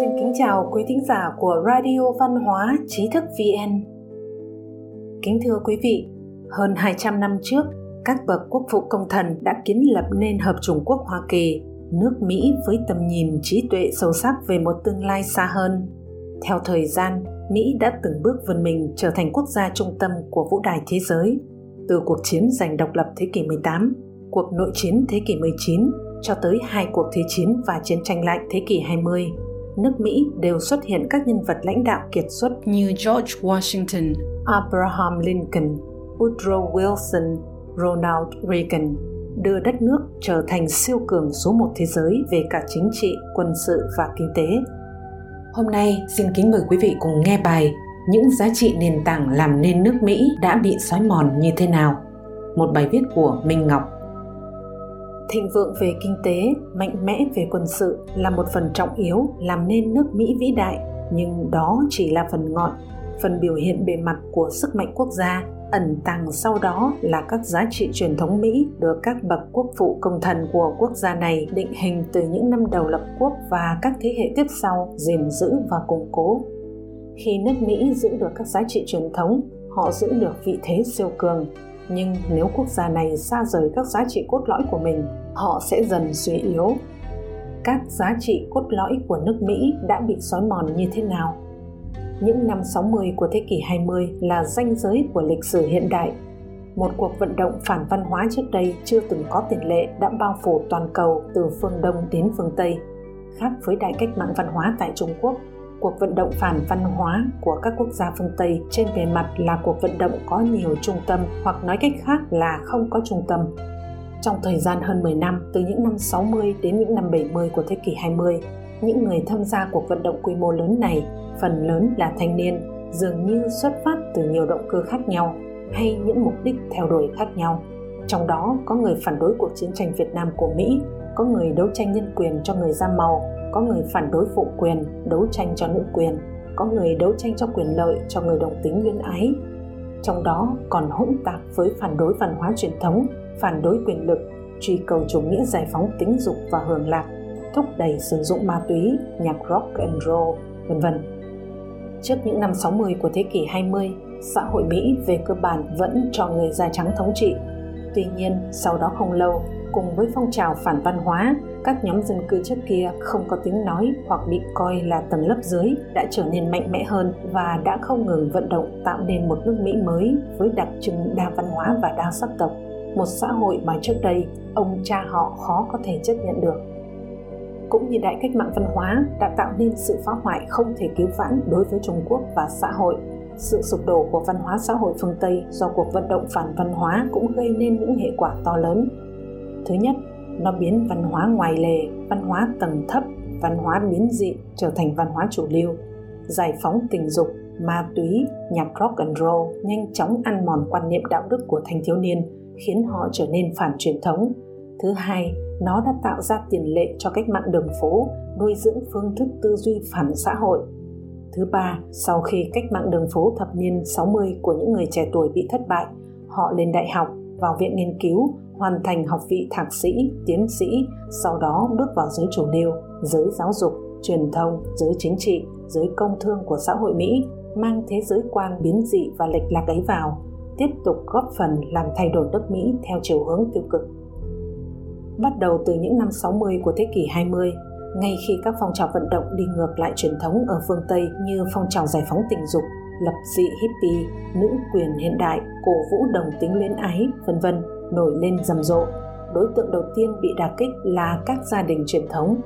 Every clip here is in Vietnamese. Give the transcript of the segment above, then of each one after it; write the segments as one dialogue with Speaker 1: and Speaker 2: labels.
Speaker 1: Xin kính chào quý thính giả của Radio Văn hóa Trí thức VN. Kính thưa quý vị, hơn 200 năm trước, các bậc quốc phụ công thần đã kiến lập nên Hợp chủng quốc Hoa Kỳ, nước Mỹ với tầm nhìn trí tuệ sâu sắc về một tương lai xa hơn. Theo thời gian, Mỹ đã từng bước vươn mình trở thành quốc gia trung tâm của vũ đài thế giới. Từ cuộc chiến giành độc lập thế kỷ 18, cuộc nội chiến thế kỷ 19 cho tới hai cuộc thế chiến và chiến tranh lạnh thế kỷ 20, nước Mỹ đều xuất hiện các nhân vật lãnh đạo kiệt xuất như George Washington, Abraham Lincoln, Woodrow Wilson, Ronald Reagan đưa đất nước trở thành siêu cường số một thế giới về cả chính trị, quân sự và kinh tế. Hôm nay, xin kính mời quý vị cùng nghe bài Những giá trị nền tảng làm nên nước Mỹ đã bị xói mòn như thế nào? Một bài viết của Minh Ngọc thịnh vượng về kinh tế mạnh mẽ về quân sự là một phần trọng yếu làm nên nước mỹ vĩ đại. Nhưng đó chỉ là phần ngọn phần biểu hiện bề mặt của sức mạnh quốc gia. Ẩn tàng sau đó là các giá trị truyền thống Mỹ được các bậc quốc phụ công thần của quốc gia này định hình từ những năm đầu lập quốc và các thế hệ tiếp sau gìn giữ và củng cố. Khi nước Mỹ giữ được các giá trị truyền thống, họ giữ được vị thế siêu cường, nhưng nếu quốc gia này xa rời các giá trị cốt lõi của mình, họ sẽ dần suy yếu. Các giá trị cốt lõi của nước Mỹ đã bị xói mòn như thế nào? Những năm 60 của thế kỷ 20 là ranh giới của lịch sử hiện đại. Một cuộc vận động phản văn hóa trước đây chưa từng có tiền lệ đã bao phủ toàn cầu từ phương Đông đến phương Tây. Khác với đại cách mạng văn hóa tại Trung Quốc, cuộc vận động phản văn hóa của các quốc gia phương Tây trên bề mặt là cuộc vận động có nhiều trung tâm hoặc nói cách khác là không có trung tâm. Trong thời gian hơn 10 năm, từ những năm 60 đến những năm 70 của thế kỷ 20, những người tham gia cuộc vận động quy mô lớn này, phần lớn là thanh niên, dường như xuất phát từ nhiều động cơ khác nhau hay những mục đích theo đuổi khác nhau. Trong đó có người phản đối cuộc chiến tranh Việt Nam của Mỹ, có người đấu tranh nhân quyền cho người da màu, có người phản đối phụ quyền, đấu tranh cho nữ quyền, có người đấu tranh cho quyền lợi cho người đồng tính luyến ái. Trong đó còn hỗn tạp với phản đối văn hóa truyền thống, phản đối quyền lực, truy cầu chủ nghĩa giải phóng tính dục và hưởng lạc, thúc đẩy sử dụng ma túy, nhạc rock and roll, vân vân. Trước những năm 60 của thế kỷ 20, xã hội Mỹ về cơ bản vẫn cho người da trắng thống trị. Tuy nhiên, sau đó không lâu, cùng với phong trào phản văn hóa, các nhóm dân cư trước kia không có tiếng nói hoặc bị coi là tầng lớp dưới đã trở nên mạnh mẽ hơn và đã không ngừng vận động tạo nên một nước Mỹ mới với đặc trưng đa văn hóa và đa sắc tộc, một xã hội mà trước đây ông cha họ khó có thể chấp nhận được. Cũng như đại cách mạng văn hóa đã tạo nên sự phá hoại không thể cứu vãn đối với Trung Quốc và xã hội sự sụp đổ của văn hóa xã hội phương Tây do cuộc vận động phản văn hóa cũng gây nên những hệ quả to lớn Thứ nhất, nó biến văn hóa ngoài lề, văn hóa tầng thấp, văn hóa biến dị trở thành văn hóa chủ lưu. Giải phóng tình dục, ma túy, nhạc rock and roll nhanh chóng ăn mòn quan niệm đạo đức của thanh thiếu niên, khiến họ trở nên phản truyền thống. Thứ hai, nó đã tạo ra tiền lệ cho cách mạng đường phố, nuôi dưỡng phương thức tư duy phản xã hội. Thứ ba, sau khi cách mạng đường phố thập niên 60 của những người trẻ tuổi bị thất bại, họ lên đại học, vào viện nghiên cứu, hoàn thành học vị thạc sĩ, tiến sĩ, sau đó bước vào giới chủ lưu, giới giáo dục, truyền thông, giới chính trị, giới công thương của xã hội Mỹ, mang thế giới quan biến dị và lệch lạc ấy vào, tiếp tục góp phần làm thay đổi nước Mỹ theo chiều hướng tiêu cực. Bắt đầu từ những năm 60 của thế kỷ 20, ngay khi các phong trào vận động đi ngược lại truyền thống ở phương Tây như phong trào giải phóng tình dục, lập dị hippie, nữ quyền hiện đại, cổ vũ đồng tính luyến ái, vân vân nổi lên rầm rộ. Đối tượng đầu tiên bị đả kích là các gia đình truyền thống.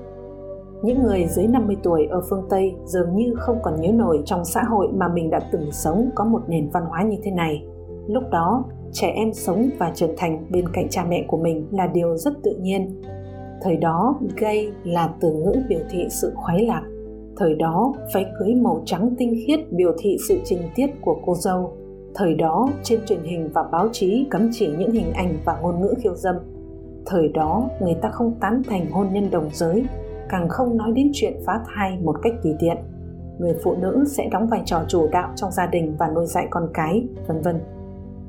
Speaker 1: Những người dưới 50 tuổi ở phương Tây dường như không còn nhớ nổi trong xã hội mà mình đã từng sống có một nền văn hóa như thế này. Lúc đó, trẻ em sống và trưởng thành bên cạnh cha mẹ của mình là điều rất tự nhiên. Thời đó, gay là từ ngữ biểu thị sự khoái lạc. Thời đó, váy cưới màu trắng tinh khiết biểu thị sự trình tiết của cô dâu Thời đó, trên truyền hình và báo chí cấm chỉ những hình ảnh và ngôn ngữ khiêu dâm. Thời đó, người ta không tán thành hôn nhân đồng giới, càng không nói đến chuyện phá thai một cách tùy tiện. Người phụ nữ sẽ đóng vai trò chủ đạo trong gia đình và nuôi dạy con cái, vân vân.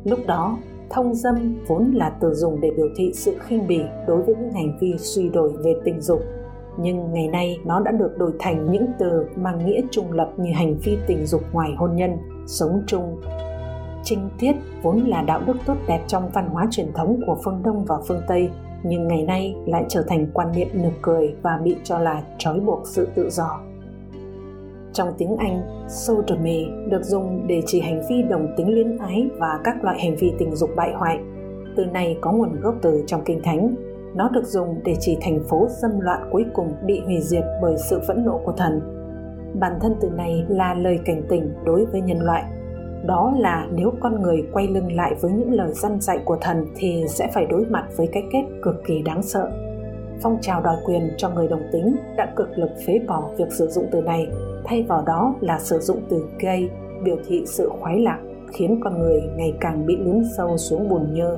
Speaker 1: Lúc đó, thông dâm vốn là từ dùng để biểu thị sự khinh bỉ đối với những hành vi suy đổi về tình dục. nhưng ngày nay nó đã được đổi thành những từ mang nghĩa trung lập như hành vi tình dục ngoài hôn nhân, sống chung. Trinh tiết vốn là đạo đức tốt đẹp trong văn hóa truyền thống của phương Đông và phương Tây, nhưng ngày nay lại trở thành quan niệm nực cười và bị cho là trói buộc sự tự do. Trong tiếng Anh, sodomy được dùng để chỉ hành vi đồng tính luyến ái và các loại hành vi tình dục bại hoại. Từ này có nguồn gốc từ trong Kinh Thánh. Nó được dùng để chỉ thành phố dâm loạn cuối cùng bị hủy diệt bởi sự phẫn nộ của thần. Bản thân từ này là lời cảnh tỉnh đối với nhân loại. Đó là nếu con người quay lưng lại với những lời dân dạy của thần thì sẽ phải đối mặt với cái kết cực kỳ đáng sợ. Phong trào đòi quyền cho người đồng tính đã cực lực phế bỏ việc sử dụng từ này thay vào đó là sử dụng từ gay biểu thị sự khoái lạc khiến con người ngày càng bị lún sâu xuống buồn nhơ.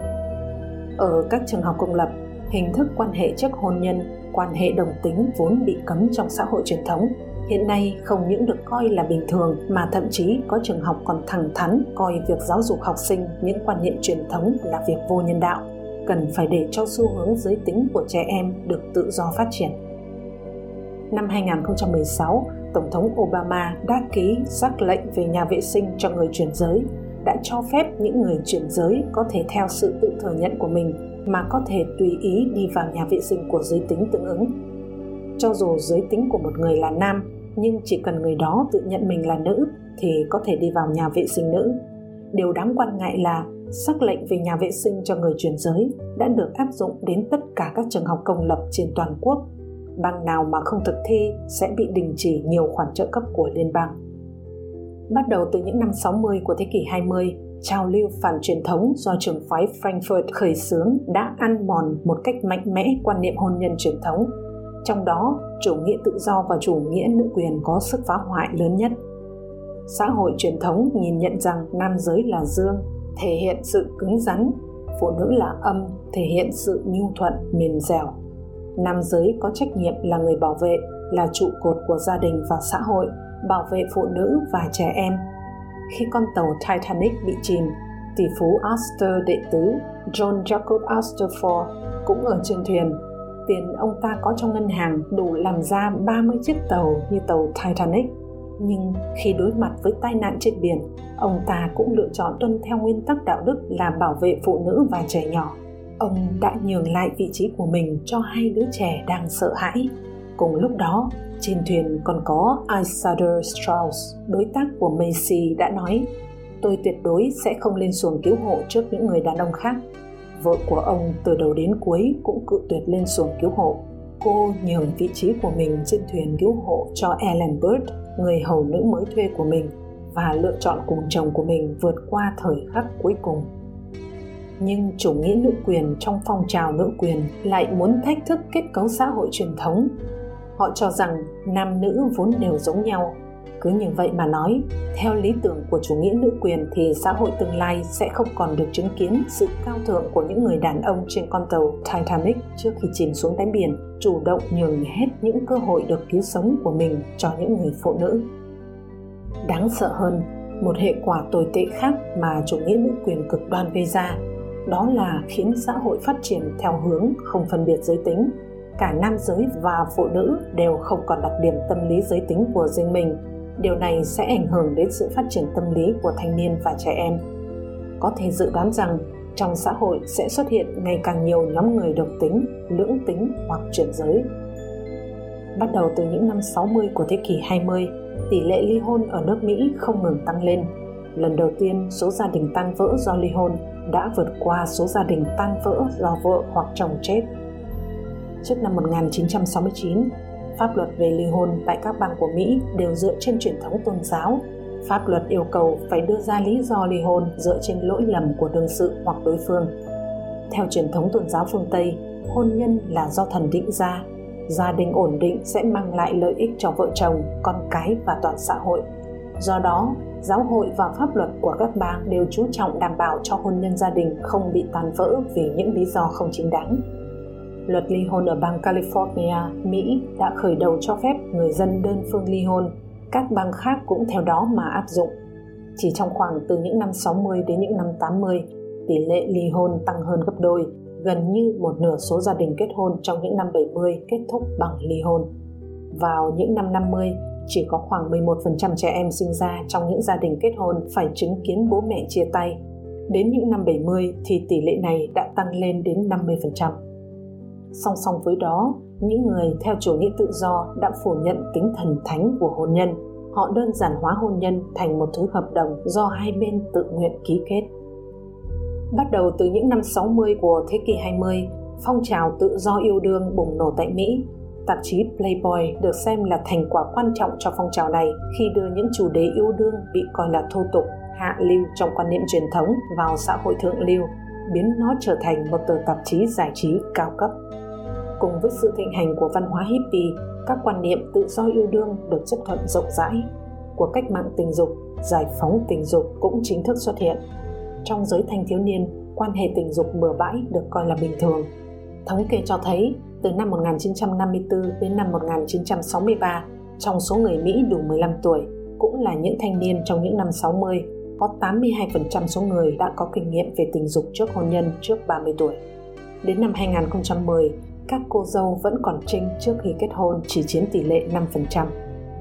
Speaker 1: Ở các trường học công lập, hình thức quan hệ trước hôn nhân, quan hệ đồng tính vốn bị cấm trong xã hội truyền thống, hiện nay không những được coi là bình thường mà thậm chí có trường học còn thẳng thắn coi việc giáo dục học sinh những quan niệm truyền thống là việc vô nhân đạo, cần phải để cho xu hướng giới tính của trẻ em được tự do phát triển. Năm 2016, Tổng thống Obama đã ký sắc lệnh về nhà vệ sinh cho người chuyển giới, đã cho phép những người chuyển giới có thể theo sự tự thừa nhận của mình mà có thể tùy ý đi vào nhà vệ sinh của giới tính tương ứng. Cho dù giới tính của một người là nam, nhưng chỉ cần người đó tự nhận mình là nữ thì có thể đi vào nhà vệ sinh nữ. Điều đáng quan ngại là sắc lệnh về nhà vệ sinh cho người chuyển giới đã được áp dụng đến tất cả các trường học công lập trên toàn quốc bang nào mà không thực thi sẽ bị đình chỉ nhiều khoản trợ cấp của liên bang. Bắt đầu từ những năm 60 của thế kỷ 20, trào lưu phản truyền thống do trường phái Frankfurt khởi xướng đã ăn mòn một cách mạnh mẽ quan niệm hôn nhân truyền thống. Trong đó, chủ nghĩa tự do và chủ nghĩa nữ quyền có sức phá hoại lớn nhất. Xã hội truyền thống nhìn nhận rằng nam giới là dương, thể hiện sự cứng rắn, phụ nữ là âm, thể hiện sự nhu thuận, mềm dẻo. Nam giới có trách nhiệm là người bảo vệ là trụ cột của gia đình và xã hội bảo vệ phụ nữ và trẻ em. Khi con tàu Titanic bị chìm tỷ phú Astor đệ tứ John Jacob Astor IV cũng ở trên thuyền tiền ông ta có trong ngân hàng đủ làm ra 30 chiếc tàu như tàu Titanic nhưng khi đối mặt với tai nạn trên biển ông ta cũng lựa chọn tuân theo nguyên tắc đạo đức là bảo vệ phụ nữ và trẻ nhỏ ông đã nhường lại vị trí của mình cho hai đứa trẻ đang sợ hãi. Cùng lúc đó, trên thuyền còn có Isador Strauss, đối tác của Macy đã nói Tôi tuyệt đối sẽ không lên xuồng cứu hộ trước những người đàn ông khác. Vợ của ông từ đầu đến cuối cũng cự tuyệt lên xuồng cứu hộ. Cô nhường vị trí của mình trên thuyền cứu hộ cho Ellen Bird, người hầu nữ mới thuê của mình, và lựa chọn cùng chồng của mình vượt qua thời khắc cuối cùng nhưng chủ nghĩa nữ quyền trong phong trào nữ quyền lại muốn thách thức kết cấu xã hội truyền thống họ cho rằng nam nữ vốn đều giống nhau cứ như vậy mà nói, theo lý tưởng của chủ nghĩa nữ quyền thì xã hội tương lai sẽ không còn được chứng kiến sự cao thượng của những người đàn ông trên con tàu titanic trước khi chìm xuống đáy biển, chủ động nhường hết những cơ hội được cứu sống của mình cho những người phụ nữ. Đáng sợ hơn, một hệ quả tồi tệ khác mà chủ nghĩa nữ quyền cực đoan gây ra, đó là khiến xã hội phát triển theo hướng không phân biệt giới tính. Cả nam giới và phụ nữ đều không còn đặc điểm tâm lý giới tính của riêng mình điều này sẽ ảnh hưởng đến sự phát triển tâm lý của thanh niên và trẻ em có thể dự đoán rằng trong xã hội sẽ xuất hiện ngày càng nhiều nhóm người độc tính, lưỡng tính hoặc chuyển giới. Bắt đầu từ những năm 60 của thế kỷ 20, tỷ lệ ly hôn ở nước Mỹ không ngừng tăng lên. Lần đầu tiên, số gia đình tan vỡ do ly hôn đã vượt qua số gia đình tan vỡ do vợ hoặc chồng chết. Trước năm 1969, pháp luật về ly hôn tại các bang của Mỹ đều dựa trên truyền thống tôn giáo. Pháp luật yêu cầu phải đưa ra lý do ly hôn dựa trên lỗi lầm của đương sự hoặc đối phương. Theo truyền thống tôn giáo phương Tây, hôn nhân là do thần định ra, gia đình ổn định sẽ mang lại lợi ích cho vợ chồng, con cái và toàn xã hội. Do đó, giáo hội và pháp luật của các bang đều chú trọng đảm bảo cho hôn nhân gia đình không bị tan vỡ vì những lý do không chính đáng. Luật ly hôn ở bang California, Mỹ đã khởi đầu cho phép người dân đơn phương ly hôn. Các bang khác cũng theo đó mà áp dụng. Chỉ trong khoảng từ những năm 60 đến những năm 80, tỷ lệ ly hôn tăng hơn gấp đôi, gần như một nửa số gia đình kết hôn trong những năm 70 kết thúc bằng ly hôn. Vào những năm 50, chỉ có khoảng 11% trẻ em sinh ra trong những gia đình kết hôn phải chứng kiến bố mẹ chia tay. Đến những năm 70 thì tỷ lệ này đã tăng lên đến 50%. Song song với đó, những người theo chủ nghĩa tự do đã phủ nhận tính thần thánh của hôn nhân. Họ đơn giản hóa hôn nhân thành một thứ hợp đồng do hai bên tự nguyện ký kết. Bắt đầu từ những năm 60 của thế kỷ 20, phong trào tự do yêu đương bùng nổ tại Mỹ. Tạp chí Playboy được xem là thành quả quan trọng cho phong trào này khi đưa những chủ đề yêu đương bị coi là thô tục, hạ lưu trong quan niệm truyền thống vào xã hội thượng lưu, biến nó trở thành một tờ tạp chí giải trí cao cấp. Cùng với sự thịnh hành của văn hóa hippie, các quan niệm tự do yêu đương được chấp thuận rộng rãi. Của cách mạng tình dục, giải phóng tình dục cũng chính thức xuất hiện. Trong giới thanh thiếu niên, quan hệ tình dục bừa bãi được coi là bình thường. Thống kê cho thấy, từ năm 1954 đến năm 1963, trong số người Mỹ đủ 15 tuổi, cũng là những thanh niên trong những năm 60, có 82% số người đã có kinh nghiệm về tình dục trước hôn nhân trước 30 tuổi. Đến năm 2010, các cô dâu vẫn còn trinh trước khi kết hôn chỉ chiếm tỷ lệ 5%.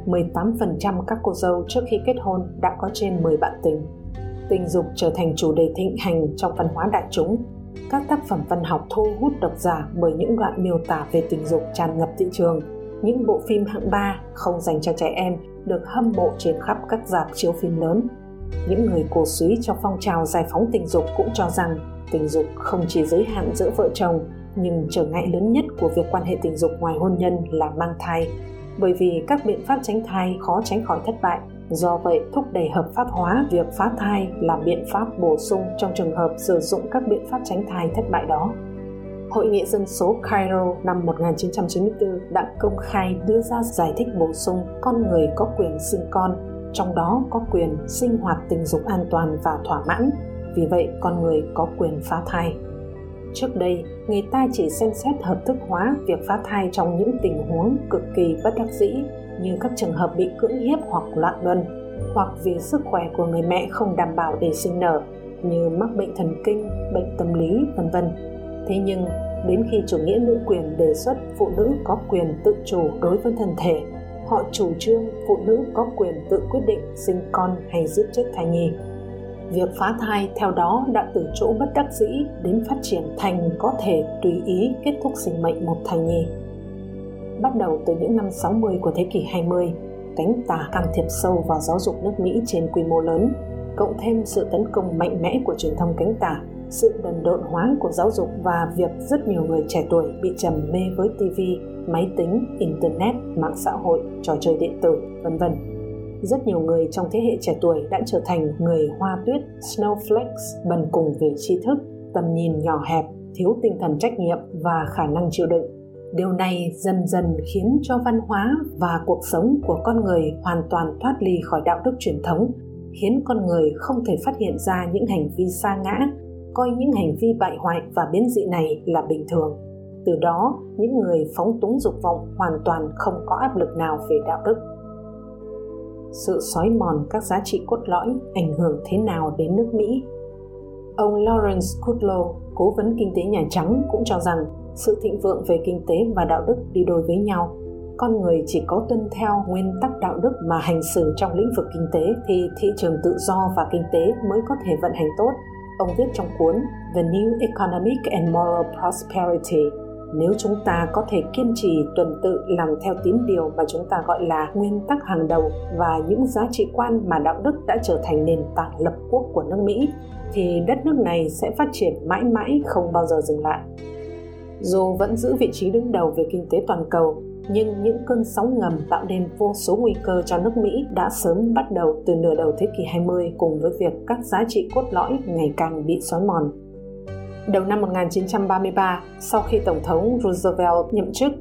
Speaker 1: 18% các cô dâu trước khi kết hôn đã có trên 10 bạn tình. Tình dục trở thành chủ đề thịnh hành trong văn hóa đại chúng. Các tác phẩm văn học thu hút độc giả bởi những đoạn miêu tả về tình dục tràn ngập thị trường. Những bộ phim hạng ba không dành cho trẻ em được hâm mộ trên khắp các dạp chiếu phim lớn. Những người cổ suý cho phong trào giải phóng tình dục cũng cho rằng tình dục không chỉ giới hạn giữa vợ chồng nhưng trở ngại lớn nhất của việc quan hệ tình dục ngoài hôn nhân là mang thai bởi vì các biện pháp tránh thai khó tránh khỏi thất bại do vậy thúc đẩy hợp pháp hóa việc phá thai là biện pháp bổ sung trong trường hợp sử dụng các biện pháp tránh thai thất bại đó Hội nghị dân số Cairo năm 1994 đã công khai đưa ra giải thích bổ sung con người có quyền sinh con, trong đó có quyền sinh hoạt tình dục an toàn và thỏa mãn. Vì vậy, con người có quyền phá thai. Trước đây, người ta chỉ xem xét hợp thức hóa việc phá thai trong những tình huống cực kỳ bất đắc dĩ như các trường hợp bị cưỡng hiếp hoặc loạn luân, hoặc vì sức khỏe của người mẹ không đảm bảo để sinh nở như mắc bệnh thần kinh, bệnh tâm lý, vân vân. Thế nhưng, đến khi chủ nghĩa nữ quyền đề xuất phụ nữ có quyền tự chủ đối với thân thể, họ chủ trương phụ nữ có quyền tự quyết định sinh con hay giết chết thai nhi Việc phá thai theo đó đã từ chỗ bất đắc dĩ đến phát triển thành có thể tùy ý kết thúc sinh mệnh một thai nhi. Bắt đầu từ những năm 60 của thế kỷ 20, cánh tả can thiệp sâu vào giáo dục nước Mỹ trên quy mô lớn, cộng thêm sự tấn công mạnh mẽ của truyền thông cánh tả, sự đần độn hóa của giáo dục và việc rất nhiều người trẻ tuổi bị trầm mê với TV, máy tính, internet, mạng xã hội, trò chơi điện tử, vân vân rất nhiều người trong thế hệ trẻ tuổi đã trở thành người hoa tuyết, snowflakes, bần cùng về tri thức, tầm nhìn nhỏ hẹp, thiếu tinh thần trách nhiệm và khả năng chịu đựng. Điều này dần dần khiến cho văn hóa và cuộc sống của con người hoàn toàn thoát ly khỏi đạo đức truyền thống, khiến con người không thể phát hiện ra những hành vi xa ngã, coi những hành vi bại hoại và biến dị này là bình thường. Từ đó, những người phóng túng dục vọng hoàn toàn không có áp lực nào về đạo đức sự xói mòn các giá trị cốt lõi ảnh hưởng thế nào đến nước Mỹ. Ông Lawrence Kudlow, cố vấn kinh tế Nhà Trắng cũng cho rằng sự thịnh vượng về kinh tế và đạo đức đi đôi với nhau. Con người chỉ có tuân theo nguyên tắc đạo đức mà hành xử trong lĩnh vực kinh tế thì thị trường tự do và kinh tế mới có thể vận hành tốt. Ông viết trong cuốn The New Economic and Moral Prosperity nếu chúng ta có thể kiên trì tuần tự làm theo tín điều mà chúng ta gọi là nguyên tắc hàng đầu và những giá trị quan mà đạo đức đã trở thành nền tảng lập quốc của nước Mỹ thì đất nước này sẽ phát triển mãi mãi không bao giờ dừng lại. Dù vẫn giữ vị trí đứng đầu về kinh tế toàn cầu, nhưng những cơn sóng ngầm tạo nên vô số nguy cơ cho nước Mỹ đã sớm bắt đầu từ nửa đầu thế kỷ 20 cùng với việc các giá trị cốt lõi ngày càng bị xói mòn. Đầu năm 1933, sau khi Tổng thống Roosevelt nhậm chức,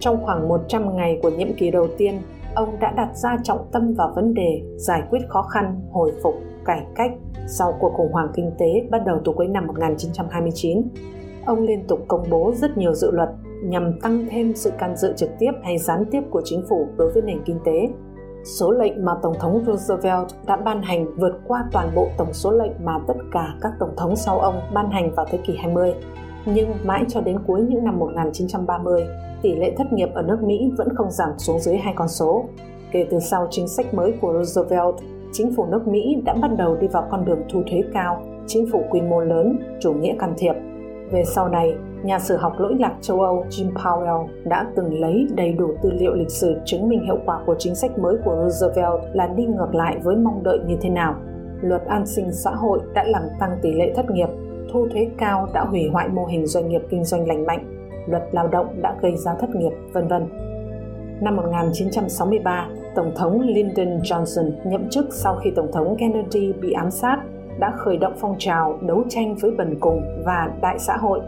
Speaker 1: trong khoảng 100 ngày của nhiệm kỳ đầu tiên, ông đã đặt ra trọng tâm vào vấn đề giải quyết khó khăn, hồi phục, cải cách sau cuộc khủng hoảng kinh tế bắt đầu từ cuối năm 1929. Ông liên tục công bố rất nhiều dự luật nhằm tăng thêm sự can dự trực tiếp hay gián tiếp của chính phủ đối với nền kinh tế Số lệnh mà Tổng thống Roosevelt đã ban hành vượt qua toàn bộ tổng số lệnh mà tất cả các tổng thống sau ông ban hành vào thế kỷ 20. Nhưng mãi cho đến cuối những năm 1930, tỷ lệ thất nghiệp ở nước Mỹ vẫn không giảm xuống dưới hai con số. Kể từ sau chính sách mới của Roosevelt, chính phủ nước Mỹ đã bắt đầu đi vào con đường thu thuế cao, chính phủ quy mô lớn, chủ nghĩa can thiệp. Về sau này, nhà sử học lỗi lạc châu Âu Jim Powell đã từng lấy đầy đủ tư liệu lịch sử chứng minh hiệu quả của chính sách mới của Roosevelt là đi ngược lại với mong đợi như thế nào. Luật an sinh xã hội đã làm tăng tỷ lệ thất nghiệp, thu thuế cao đã hủy hoại mô hình doanh nghiệp kinh doanh lành mạnh, luật lao động đã gây ra thất nghiệp, vân vân. Năm 1963, Tổng thống Lyndon Johnson nhậm chức sau khi Tổng thống Kennedy bị ám sát đã khởi động phong trào đấu tranh với bần cùng và đại xã hội.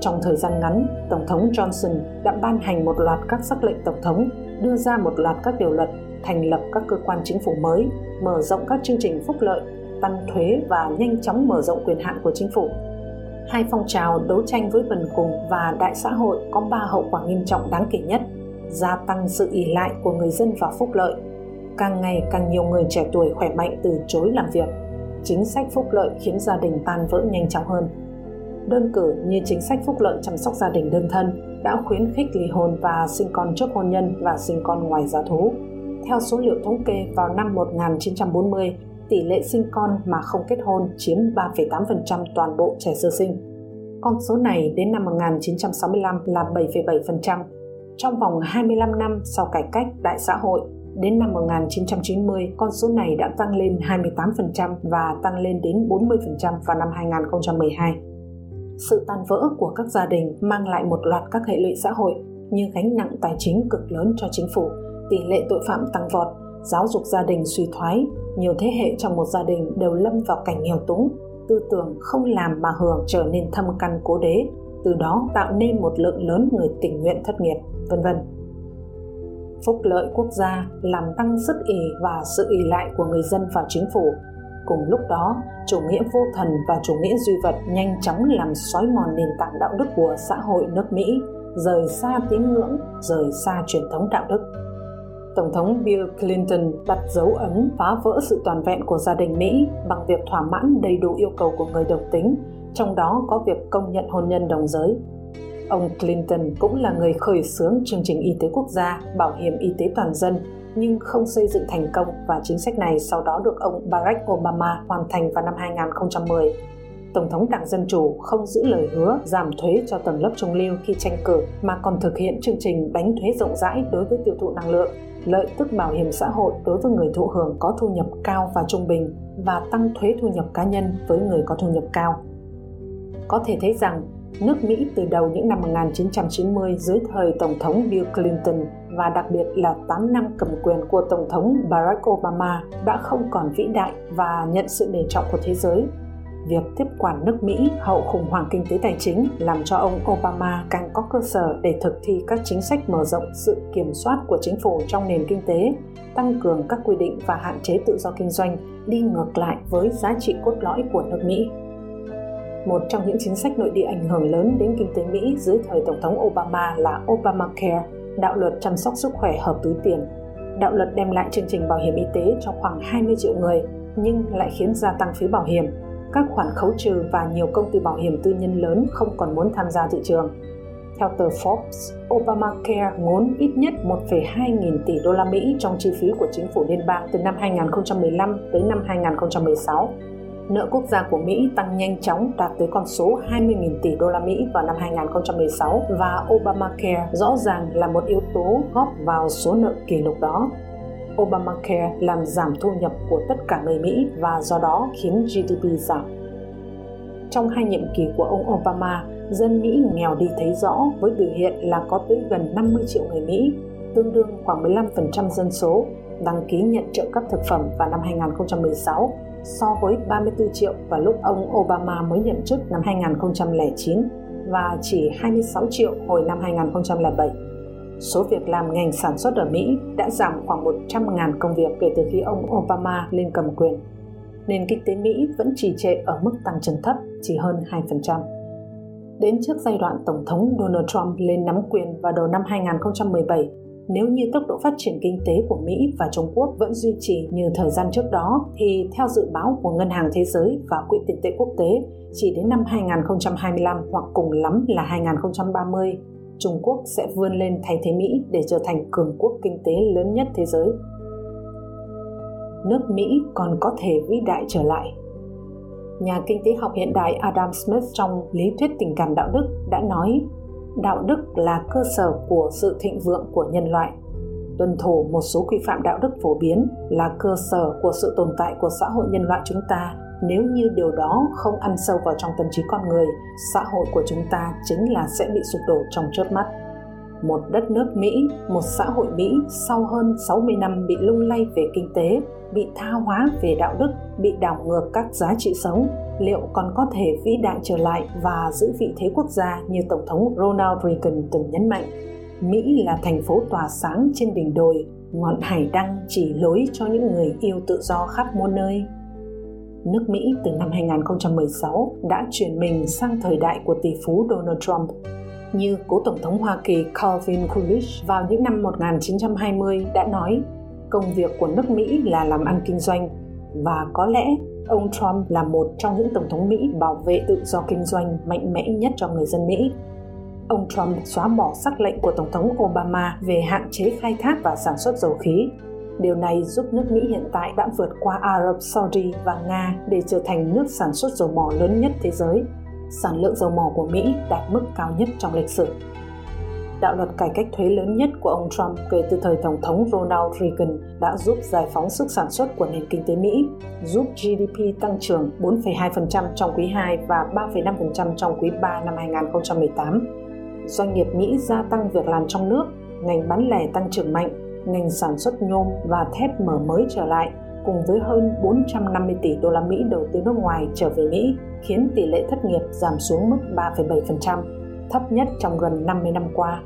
Speaker 1: Trong thời gian ngắn, Tổng thống Johnson đã ban hành một loạt các sắc lệnh Tổng thống, đưa ra một loạt các điều luật, thành lập các cơ quan chính phủ mới, mở rộng các chương trình phúc lợi, tăng thuế và nhanh chóng mở rộng quyền hạn của chính phủ. Hai phong trào đấu tranh với bần cùng và đại xã hội có ba hậu quả nghiêm trọng đáng kể nhất – gia tăng sự ỷ lại của người dân vào phúc lợi. Càng ngày càng nhiều người trẻ tuổi khỏe mạnh từ chối làm việc. Chính sách phúc lợi khiến gia đình tan vỡ nhanh chóng hơn. Đơn cử như chính sách phúc lợi chăm sóc gia đình đơn thân đã khuyến khích ly hôn và sinh con trước hôn nhân và sinh con ngoài giá thú. Theo số liệu thống kê vào năm 1940, tỷ lệ sinh con mà không kết hôn chiếm 3,8% toàn bộ trẻ sơ sinh. Con số này đến năm 1965 là 7,7%, trong vòng 25 năm sau cải cách đại xã hội, đến năm 1990, con số này đã tăng lên 28% và tăng lên đến 40% vào năm 2012. Sự tan vỡ của các gia đình mang lại một loạt các hệ lụy xã hội như gánh nặng tài chính cực lớn cho chính phủ, tỷ lệ tội phạm tăng vọt, giáo dục gia đình suy thoái, nhiều thế hệ trong một gia đình đều lâm vào cảnh nghèo túng, tư tưởng không làm mà hưởng trở nên thâm căn cố đế, từ đó tạo nên một lượng lớn người tình nguyện thất nghiệp vân vân. Phúc lợi quốc gia làm tăng sức ỉ và sự ỉ lại của người dân vào chính phủ. Cùng lúc đó, chủ nghĩa vô thần và chủ nghĩa duy vật nhanh chóng làm xói mòn nền tảng đạo đức của xã hội nước Mỹ, rời xa tín ngưỡng, rời xa truyền thống đạo đức. Tổng thống Bill Clinton đặt dấu ấn phá vỡ sự toàn vẹn của gia đình Mỹ bằng việc thỏa mãn đầy đủ yêu cầu của người đồng tính, trong đó có việc công nhận hôn nhân đồng giới Ông Clinton cũng là người khởi xướng chương trình y tế quốc gia, bảo hiểm y tế toàn dân, nhưng không xây dựng thành công và chính sách này sau đó được ông Barack Obama hoàn thành vào năm 2010. Tổng thống Đảng Dân Chủ không giữ lời hứa giảm thuế cho tầng lớp trung lưu khi tranh cử mà còn thực hiện chương trình đánh thuế rộng rãi đối với tiêu thụ năng lượng, lợi tức bảo hiểm xã hội đối với người thụ hưởng có thu nhập cao và trung bình và tăng thuế thu nhập cá nhân với người có thu nhập cao. Có thể thấy rằng nước Mỹ từ đầu những năm 1990 dưới thời Tổng thống Bill Clinton và đặc biệt là 8 năm cầm quyền của Tổng thống Barack Obama đã không còn vĩ đại và nhận sự nể trọng của thế giới. Việc tiếp quản nước Mỹ hậu khủng hoảng kinh tế tài chính làm cho ông Obama càng có cơ sở để thực thi các chính sách mở rộng sự kiểm soát của chính phủ trong nền kinh tế, tăng cường các quy định và hạn chế tự do kinh doanh đi ngược lại với giá trị cốt lõi của nước Mỹ. Một trong những chính sách nội địa ảnh hưởng lớn đến kinh tế Mỹ dưới thời Tổng thống Obama là Obamacare, đạo luật chăm sóc sức khỏe hợp túi tiền. Đạo luật đem lại chương trình bảo hiểm y tế cho khoảng 20 triệu người, nhưng lại khiến gia tăng phí bảo hiểm. Các khoản khấu trừ và nhiều công ty bảo hiểm tư nhân lớn không còn muốn tham gia thị trường. Theo tờ Forbes, Obamacare ngốn ít nhất 1,2 nghìn tỷ đô la Mỹ trong chi phí của chính phủ liên bang từ năm 2015 tới năm 2016 nợ quốc gia của Mỹ tăng nhanh chóng đạt tới con số 20.000 tỷ đô la Mỹ vào năm 2016 và Obamacare rõ ràng là một yếu tố góp vào số nợ kỷ lục đó. Obamacare làm giảm thu nhập của tất cả người Mỹ và do đó khiến GDP giảm. Trong hai nhiệm kỳ của ông Obama, dân Mỹ nghèo đi thấy rõ với biểu hiện là có tới gần 50 triệu người Mỹ, tương đương khoảng 15% dân số, đăng ký nhận trợ cấp thực phẩm vào năm 2016 so với 34 triệu vào lúc ông Obama mới nhậm chức năm 2009 và chỉ 26 triệu hồi năm 2007. Số việc làm ngành sản xuất ở Mỹ đã giảm khoảng 100.000 công việc kể từ khi ông Obama lên cầm quyền. Nền kinh tế Mỹ vẫn trì trệ ở mức tăng trưởng thấp, chỉ hơn 2%. Đến trước giai đoạn Tổng thống Donald Trump lên nắm quyền vào đầu năm 2017, nếu như tốc độ phát triển kinh tế của Mỹ và Trung Quốc vẫn duy trì như thời gian trước đó thì theo dự báo của Ngân hàng Thế giới và Quỹ tiền tệ quốc tế, chỉ đến năm 2025 hoặc cùng lắm là 2030, Trung Quốc sẽ vươn lên thay thế Mỹ để trở thành cường quốc kinh tế lớn nhất thế giới. Nước Mỹ còn có thể vĩ đại trở lại. Nhà kinh tế học hiện đại Adam Smith trong Lý thuyết tình cảm đạo đức đã nói đạo đức là cơ sở của sự thịnh vượng của nhân loại. Tuân thủ một số quy phạm đạo đức phổ biến là cơ sở của sự tồn tại của xã hội nhân loại chúng ta. Nếu như điều đó không ăn sâu vào trong tâm trí con người, xã hội của chúng ta chính là sẽ bị sụp đổ trong chớp mắt một đất nước Mỹ, một xã hội Mỹ sau hơn 60 năm bị lung lay về kinh tế, bị tha hóa về đạo đức, bị đảo ngược các giá trị sống, liệu còn có thể vĩ đại trở lại và giữ vị thế quốc gia như Tổng thống Ronald Reagan từng nhấn mạnh. Mỹ là thành phố tỏa sáng trên đỉnh đồi, ngọn hải đăng chỉ lối cho những người yêu tự do khắp muôn nơi. Nước Mỹ từ năm 2016 đã chuyển mình sang thời đại của tỷ phú Donald Trump. Như cố Tổng thống Hoa Kỳ Calvin Coolidge vào những năm 1920 đã nói, công việc của nước Mỹ là làm ăn kinh doanh và có lẽ ông Trump là một trong những tổng thống Mỹ bảo vệ tự do kinh doanh mạnh mẽ nhất cho người dân Mỹ. Ông Trump xóa bỏ sắc lệnh của Tổng thống Obama về hạn chế khai thác và sản xuất dầu khí. Điều này giúp nước Mỹ hiện tại đã vượt qua Ả Rập Saudi và Nga để trở thành nước sản xuất dầu mỏ lớn nhất thế giới. Sản lượng dầu mỏ của Mỹ đạt mức cao nhất trong lịch sử đạo luật cải cách thuế lớn nhất của ông Trump kể từ thời Tổng thống Ronald Reagan đã giúp giải phóng sức sản xuất của nền kinh tế Mỹ, giúp GDP tăng trưởng 4,2% trong quý 2 và 3,5% trong quý 3 năm 2018. Doanh nghiệp Mỹ gia tăng việc làm trong nước, ngành bán lẻ tăng trưởng mạnh, ngành sản xuất nhôm và thép mở mới trở lại, cùng với hơn 450 tỷ đô la Mỹ đầu tư nước ngoài trở về Mỹ, khiến tỷ lệ thất nghiệp giảm xuống mức 3,7%, thấp nhất trong gần 50 năm qua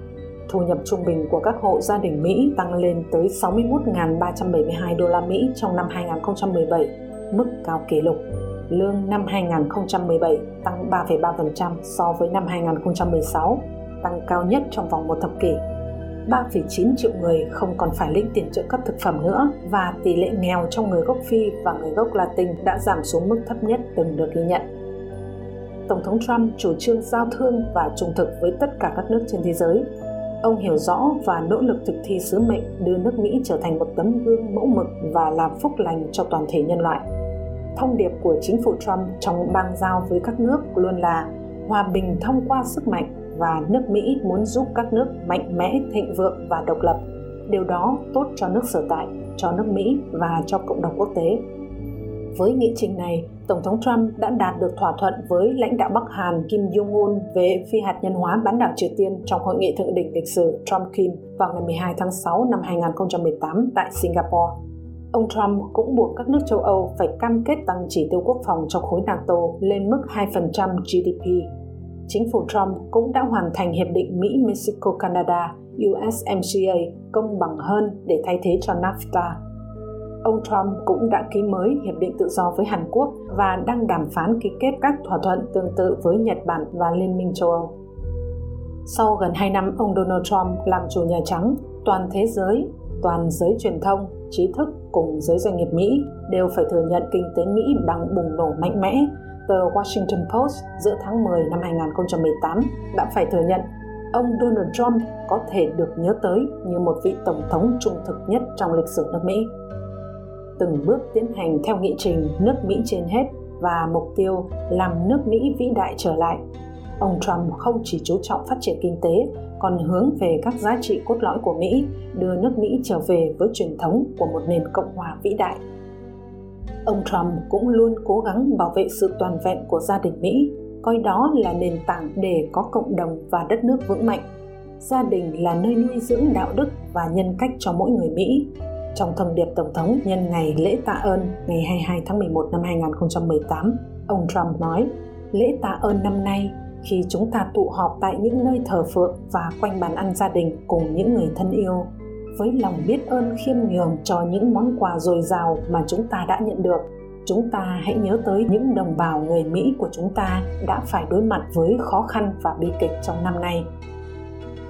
Speaker 1: thu nhập trung bình của các hộ gia đình Mỹ tăng lên tới 61.372 đô la Mỹ trong năm 2017, mức cao kỷ lục. Lương năm 2017 tăng 3,3% so với năm 2016, tăng cao nhất trong vòng một thập kỷ. 3,9 triệu người không còn phải lĩnh tiền trợ cấp thực phẩm nữa và tỷ lệ nghèo trong người gốc Phi và người gốc Latin đã giảm xuống mức thấp nhất từng được ghi nhận. Tổng thống Trump chủ trương giao thương và trung thực với tất cả các nước trên thế giới, Ông hiểu rõ và nỗ lực thực thi sứ mệnh đưa nước Mỹ trở thành một tấm gương mẫu mực và làm phúc lành cho toàn thể nhân loại. Thông điệp của chính phủ Trump trong bang giao với các nước luôn là hòa bình thông qua sức mạnh và nước Mỹ muốn giúp các nước mạnh mẽ, thịnh vượng và độc lập. Điều đó tốt cho nước sở tại, cho nước Mỹ và cho cộng đồng quốc tế. Với nghị trình này, Tổng thống Trump đã đạt được thỏa thuận với lãnh đạo Bắc Hàn Kim Jong-un về phi hạt nhân hóa bán đảo Triều Tiên trong hội nghị thượng đỉnh lịch sử Trump-Kim vào ngày 12 tháng 6 năm 2018 tại Singapore. Ông Trump cũng buộc các nước châu Âu phải cam kết tăng chỉ tiêu quốc phòng trong khối NATO lên mức 2% GDP. Chính phủ Trump cũng đã hoàn thành hiệp định Mỹ-Mexico-Canada USMCA công bằng hơn để thay thế cho NAFTA ông Trump cũng đã ký mới hiệp định tự do với Hàn Quốc và đang đàm phán ký kết các thỏa thuận tương tự với Nhật Bản và Liên minh châu Âu. Sau gần 2 năm ông Donald Trump làm chủ Nhà Trắng, toàn thế giới, toàn giới truyền thông, trí thức cùng giới doanh nghiệp Mỹ đều phải thừa nhận kinh tế Mỹ đang bùng nổ mạnh mẽ. Tờ Washington Post giữa tháng 10 năm 2018 đã phải thừa nhận ông Donald Trump có thể được nhớ tới như một vị tổng thống trung thực nhất trong lịch sử nước Mỹ từng bước tiến hành theo nghị trình nước Mỹ trên hết và mục tiêu làm nước Mỹ vĩ đại trở lại. Ông Trump không chỉ chú trọng phát triển kinh tế, còn hướng về các giá trị cốt lõi của Mỹ, đưa nước Mỹ trở về với truyền thống của một nền cộng hòa vĩ đại. Ông Trump cũng luôn cố gắng bảo vệ sự toàn vẹn của gia đình Mỹ, coi đó là nền tảng để có cộng đồng và đất nước vững mạnh. Gia đình là nơi nuôi dưỡng đạo đức và nhân cách cho mỗi người Mỹ, trong thông điệp Tổng thống nhân ngày lễ tạ ơn ngày 22 tháng 11 năm 2018, ông Trump nói, lễ tạ ơn năm nay khi chúng ta tụ họp tại những nơi thờ phượng và quanh bàn ăn gia đình cùng những người thân yêu với lòng biết ơn khiêm nhường cho những món quà dồi dào mà chúng ta đã nhận được chúng ta hãy nhớ tới những đồng bào người Mỹ của chúng ta đã phải đối mặt với khó khăn và bi kịch trong năm nay.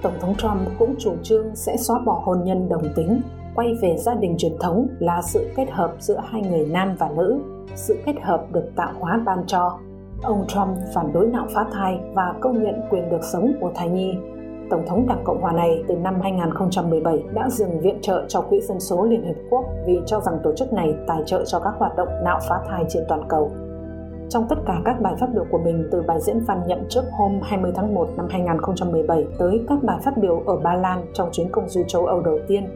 Speaker 1: Tổng thống Trump cũng chủ trương sẽ xóa bỏ hôn nhân đồng tính, quay về gia đình truyền thống là sự kết hợp giữa hai người nam và nữ, sự kết hợp được tạo hóa ban cho. Ông Trump phản đối nạo phá thai và công nhận quyền được sống của thai nhi. Tổng thống Đảng Cộng hòa này từ năm 2017 đã dừng viện trợ cho Quỹ Dân số Liên Hợp Quốc vì cho rằng tổ chức này tài trợ cho các hoạt động nạo phá thai trên toàn cầu. Trong tất cả các bài phát biểu của mình từ bài diễn văn nhậm chức hôm 20 tháng 1 năm 2017 tới các bài phát biểu ở Ba Lan trong chuyến công du châu Âu đầu tiên,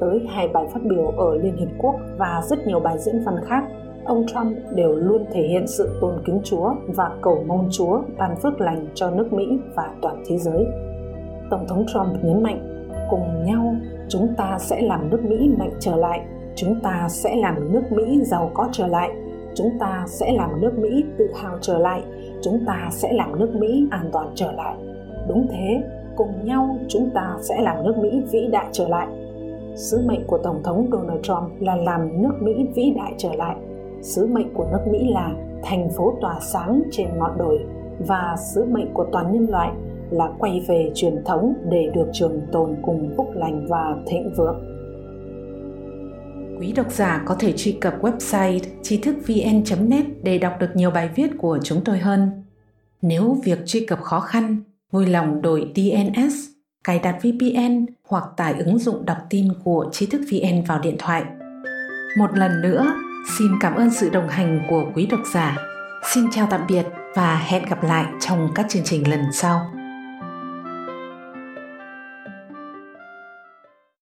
Speaker 1: tới hai bài phát biểu ở Liên Hiệp Quốc và rất nhiều bài diễn văn khác, ông Trump đều luôn thể hiện sự tôn kính Chúa và cầu mong Chúa ban phước lành cho nước Mỹ và toàn thế giới. Tổng thống Trump nhấn mạnh, cùng nhau chúng ta sẽ làm nước Mỹ mạnh trở lại, chúng ta sẽ làm nước Mỹ giàu có trở lại chúng ta sẽ làm nước Mỹ tự hào trở lại, chúng ta sẽ làm nước Mỹ an toàn trở lại. Đúng thế, cùng nhau chúng ta sẽ làm nước Mỹ vĩ đại trở lại. Sứ mệnh của Tổng thống Donald Trump là làm nước Mỹ vĩ đại trở lại. Sứ mệnh của nước Mỹ là thành phố tỏa sáng trên ngọn đồi và sứ mệnh của toàn nhân loại là quay về truyền thống để được trường tồn cùng phúc lành và thịnh vượng.
Speaker 2: Quý độc giả có thể truy cập website tri thức vn.net để đọc được nhiều bài viết của chúng tôi hơn. Nếu việc truy cập khó khăn, vui lòng đổi DNS, cài đặt VPN hoặc tải ứng dụng đọc tin của tri thức VN vào điện thoại. Một lần nữa, xin cảm ơn sự đồng hành của quý độc giả. Xin chào tạm biệt và hẹn gặp lại trong các chương trình lần sau.